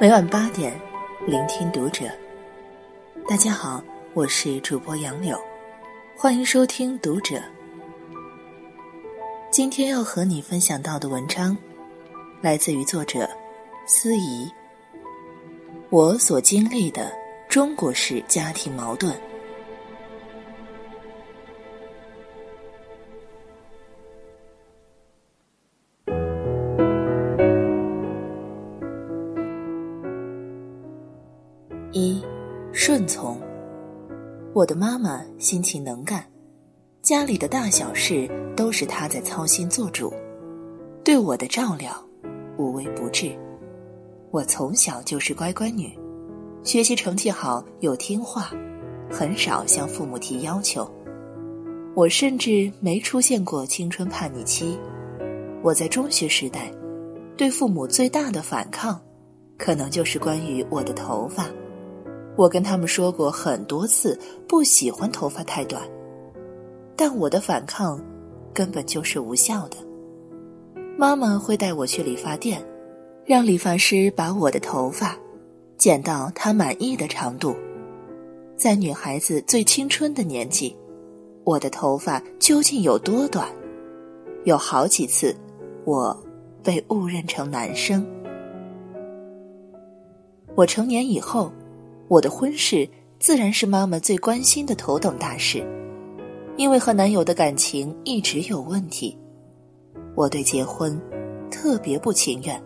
每晚八点，聆听读者。大家好，我是主播杨柳，欢迎收听《读者》。今天要和你分享到的文章，来自于作者司仪。我所经历的中国式家庭矛盾。我的妈妈心勤能干，家里的大小事都是她在操心做主，对我的照料无微不至。我从小就是乖乖女，学习成绩好又听话，很少向父母提要求。我甚至没出现过青春叛逆期。我在中学时代，对父母最大的反抗，可能就是关于我的头发。我跟他们说过很多次，不喜欢头发太短，但我的反抗根本就是无效的。妈妈会带我去理发店，让理发师把我的头发剪到她满意的长度。在女孩子最青春的年纪，我的头发究竟有多短？有好几次，我被误认成男生。我成年以后。我的婚事自然是妈妈最关心的头等大事，因为和男友的感情一直有问题，我对结婚特别不情愿，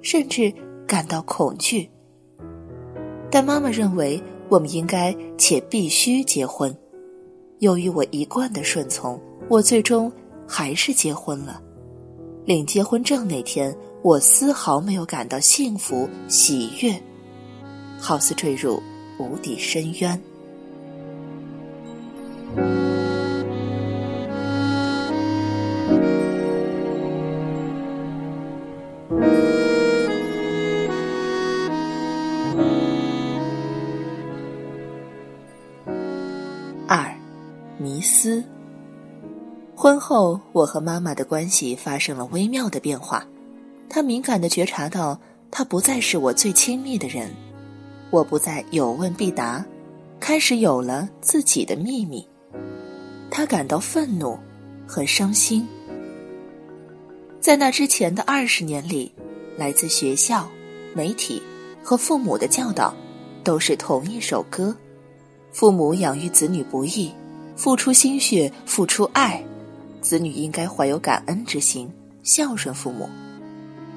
甚至感到恐惧。但妈妈认为我们应该且必须结婚，由于我一贯的顺从，我最终还是结婚了。领结婚证那天，我丝毫没有感到幸福喜悦。好似坠入无底深渊。二，迷思。婚后，我和妈妈的关系发生了微妙的变化。她敏感的觉察到，她不再是我最亲密的人。我不再有问必答，开始有了自己的秘密。他感到愤怒和伤心。在那之前的二十年里，来自学校、媒体和父母的教导，都是同一首歌：父母养育子女不易，付出心血，付出爱，子女应该怀有感恩之心，孝顺父母。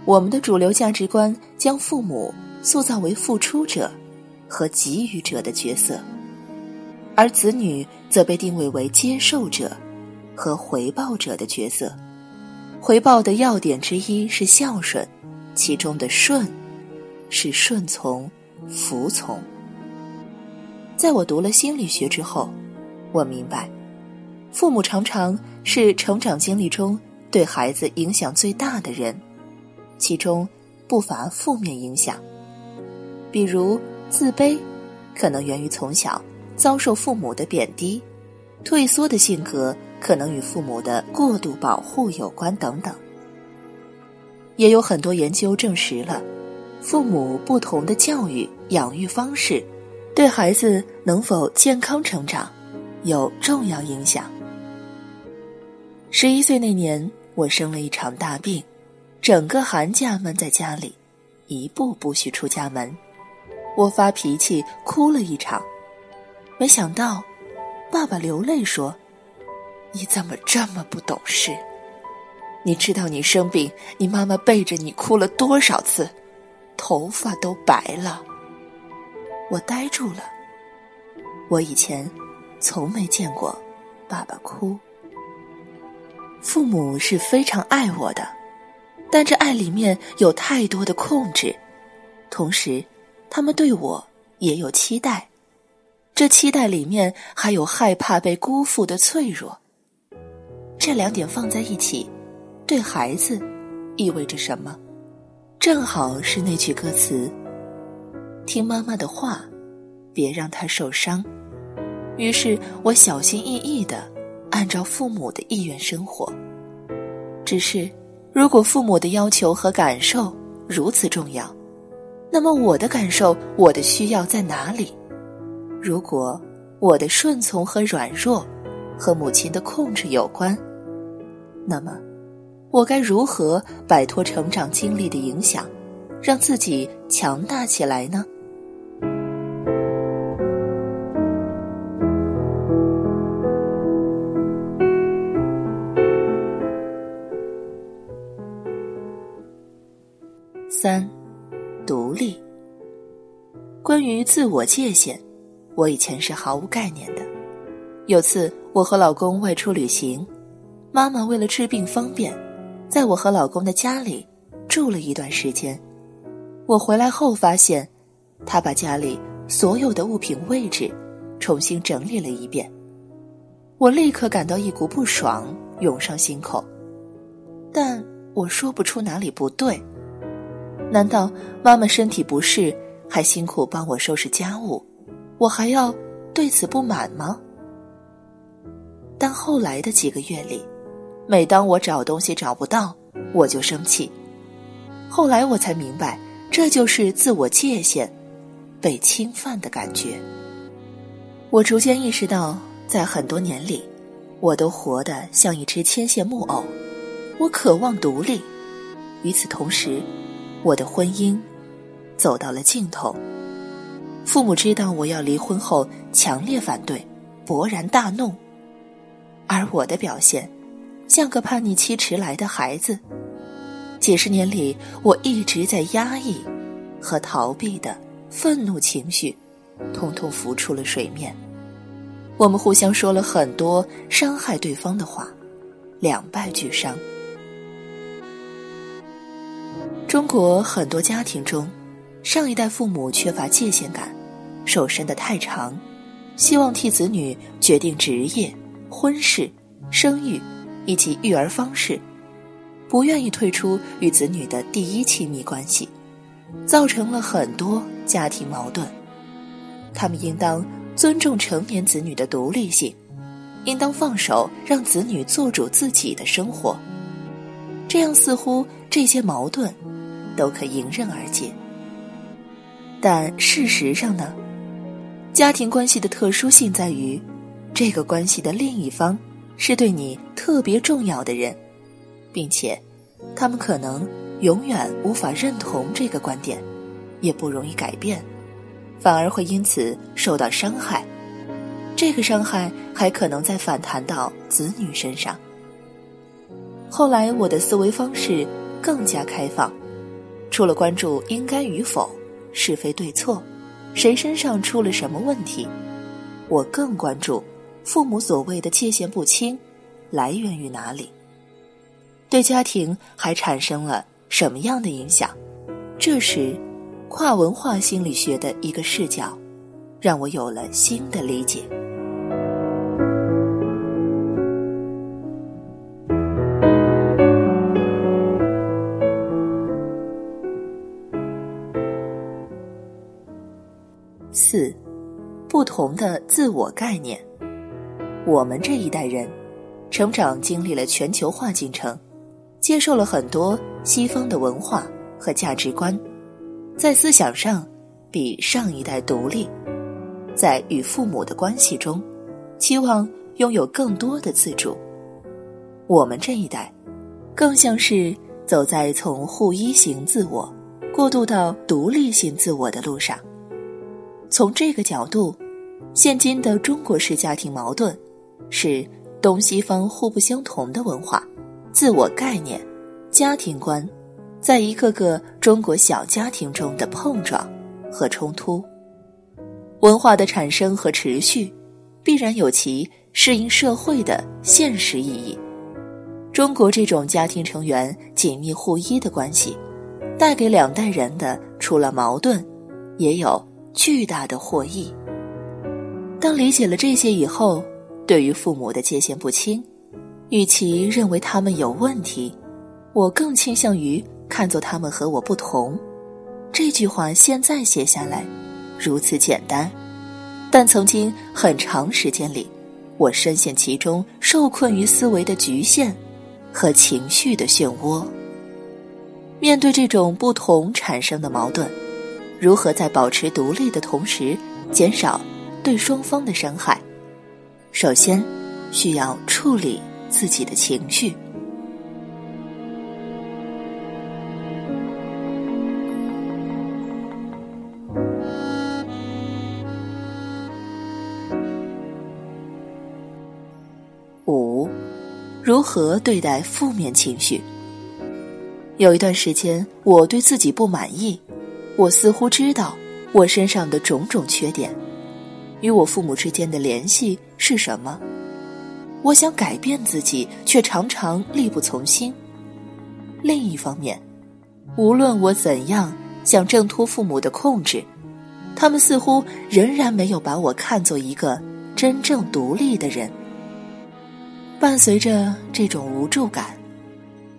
我们的主流价值观将父母塑造为付出者。和给予者的角色，而子女则被定位为接受者和回报者的角色。回报的要点之一是孝顺，其中的顺是顺从、服从。在我读了心理学之后，我明白，父母常常是成长经历中对孩子影响最大的人，其中不乏负面影响，比如。自卑，可能源于从小遭受父母的贬低；退缩的性格可能与父母的过度保护有关等等。也有很多研究证实了，父母不同的教育养育方式，对孩子能否健康成长有重要影响。十一岁那年，我生了一场大病，整个寒假闷在家里，一步不许出家门。我发脾气，哭了一场，没想到，爸爸流泪说：“你怎么这么不懂事？你知道你生病，你妈妈背着你哭了多少次，头发都白了。”我呆住了，我以前从没见过爸爸哭。父母是非常爱我的，但这爱里面有太多的控制，同时。他们对我也有期待，这期待里面还有害怕被辜负的脆弱。这两点放在一起，对孩子意味着什么？正好是那句歌词：“听妈妈的话，别让她受伤。”于是我小心翼翼的按照父母的意愿生活。只是，如果父母的要求和感受如此重要。那么我的感受、我的需要在哪里？如果我的顺从和软弱和母亲的控制有关，那么我该如何摆脱成长经历的影响，让自己强大起来呢？我界限。我以前是毫无概念的。有次我和老公外出旅行，妈妈为了治病方便，在我和老公的家里住了一段时间。我回来后发现，她把家里所有的物品位置重新整理了一遍。我立刻感到一股不爽涌上心口，但我说不出哪里不对。难道妈妈身体不适，还辛苦帮我收拾家务？我还要对此不满吗？但后来的几个月里，每当我找东西找不到，我就生气。后来我才明白，这就是自我界限被侵犯的感觉。我逐渐意识到，在很多年里，我都活得像一只牵线木偶。我渴望独立，与此同时，我的婚姻走到了尽头。父母知道我要离婚后，强烈反对，勃然大怒。而我的表现，像个叛逆期迟来的孩子。几十年里，我一直在压抑和逃避的愤怒情绪，通通浮出了水面。我们互相说了很多伤害对方的话，两败俱伤。中国很多家庭中。上一代父母缺乏界限感，手伸得太长，希望替子女决定职业、婚事、生育以及育儿方式，不愿意退出与子女的第一亲密关系，造成了很多家庭矛盾。他们应当尊重成年子女的独立性，应当放手让子女做主自己的生活，这样似乎这些矛盾都可迎刃而解。但事实上呢，家庭关系的特殊性在于，这个关系的另一方是对你特别重要的人，并且，他们可能永远无法认同这个观点，也不容易改变，反而会因此受到伤害。这个伤害还可能再反弹到子女身上。后来我的思维方式更加开放，除了关注应该与否。是非对错，谁身上出了什么问题？我更关注父母所谓的界限不清，来源于哪里？对家庭还产生了什么样的影响？这时，跨文化心理学的一个视角，让我有了新的理解。四，不同的自我概念。我们这一代人，成长经历了全球化进程，接受了很多西方的文化和价值观，在思想上比上一代独立，在与父母的关系中，期望拥有更多的自主。我们这一代，更像是走在从互依型自我过渡到独立性自我的路上。从这个角度，现今的中国式家庭矛盾，是东西方互不相同的文化、自我概念、家庭观，在一个个中国小家庭中的碰撞和冲突。文化的产生和持续，必然有其适应社会的现实意义。中国这种家庭成员紧密互依的关系，带给两代人的除了矛盾，也有。巨大的获益。当理解了这些以后，对于父母的界限不清，与其认为他们有问题，我更倾向于看作他们和我不同。这句话现在写下来，如此简单，但曾经很长时间里，我深陷其中，受困于思维的局限和情绪的漩涡。面对这种不同产生的矛盾。如何在保持独立的同时减少对双方的伤害？首先，需要处理自己的情绪。五，如何对待负面情绪？有一段时间，我对自己不满意。我似乎知道我身上的种种缺点，与我父母之间的联系是什么？我想改变自己，却常常力不从心。另一方面，无论我怎样想挣脱父母的控制，他们似乎仍然没有把我看作一个真正独立的人。伴随着这种无助感，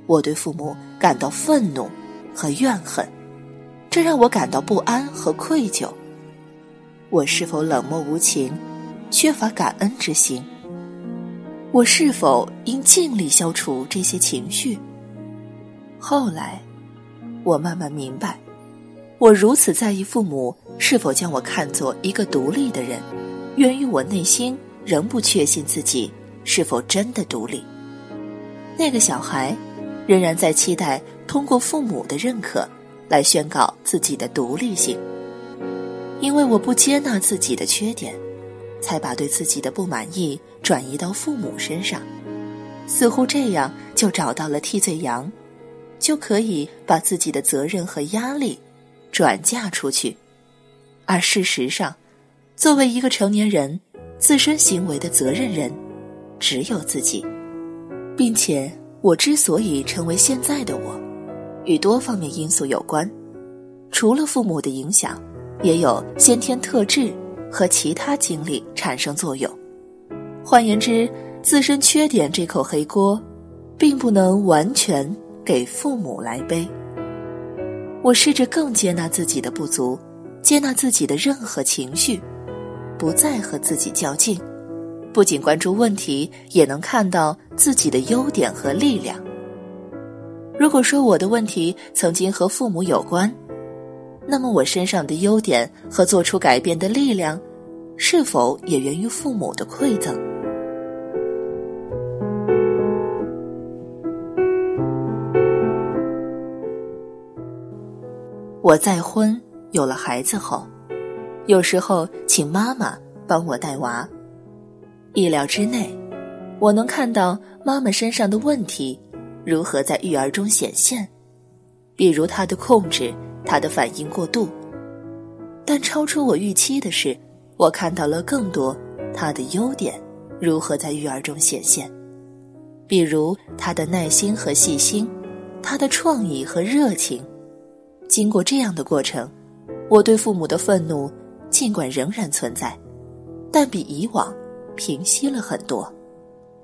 我对父母感到愤怒和怨恨。这让我感到不安和愧疚。我是否冷漠无情，缺乏感恩之心？我是否应尽力消除这些情绪？后来，我慢慢明白，我如此在意父母是否将我看作一个独立的人，源于我内心仍不确信自己是否真的独立。那个小孩，仍然在期待通过父母的认可。来宣告自己的独立性，因为我不接纳自己的缺点，才把对自己的不满意转移到父母身上，似乎这样就找到了替罪羊，就可以把自己的责任和压力转嫁出去。而事实上，作为一个成年人，自身行为的责任人只有自己，并且我之所以成为现在的我。与多方面因素有关，除了父母的影响，也有先天特质和其他经历产生作用。换言之，自身缺点这口黑锅，并不能完全给父母来背。我试着更接纳自己的不足，接纳自己的任何情绪，不再和自己较劲，不仅关注问题，也能看到自己的优点和力量。如果说我的问题曾经和父母有关，那么我身上的优点和做出改变的力量，是否也源于父母的馈赠？我再婚有了孩子后，有时候请妈妈帮我带娃，意料之内，我能看到妈妈身上的问题。如何在育儿中显现？比如他的控制，他的反应过度。但超出我预期的是，我看到了更多他的优点如何在育儿中显现。比如他的耐心和细心，他的创意和热情。经过这样的过程，我对父母的愤怒尽管仍然存在，但比以往平息了很多。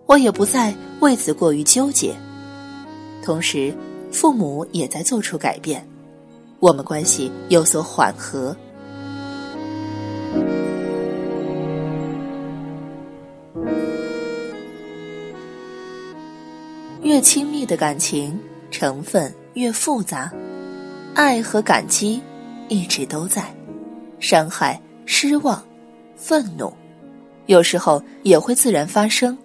我也不再为此过于纠结。同时，父母也在做出改变，我们关系有所缓和。越亲密的感情成分越复杂，爱和感激一直都在，伤害、失望、愤怒，有时候也会自然发生。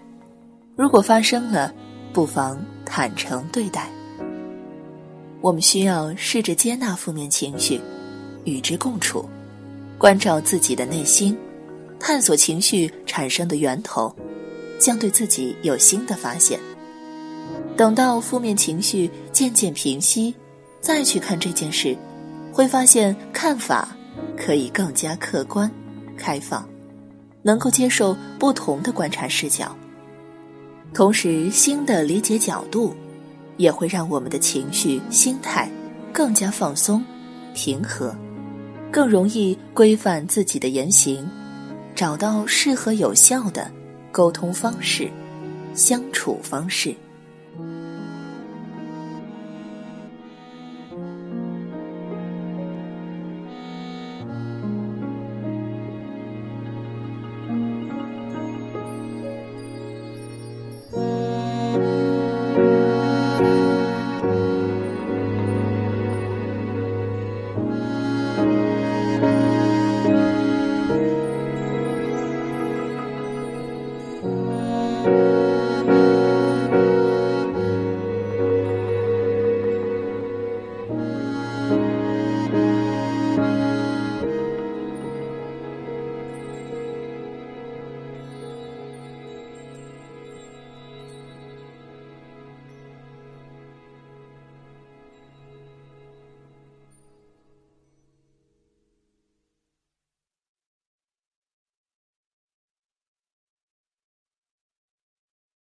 如果发生了，不妨坦诚对待。我们需要试着接纳负面情绪，与之共处，关照自己的内心，探索情绪产生的源头，将对自己有新的发现。等到负面情绪渐渐平息，再去看这件事，会发现看法可以更加客观、开放，能够接受不同的观察视角。同时，新的理解角度，也会让我们的情绪、心态更加放松、平和，更容易规范自己的言行，找到适合有效的沟通方式、相处方式。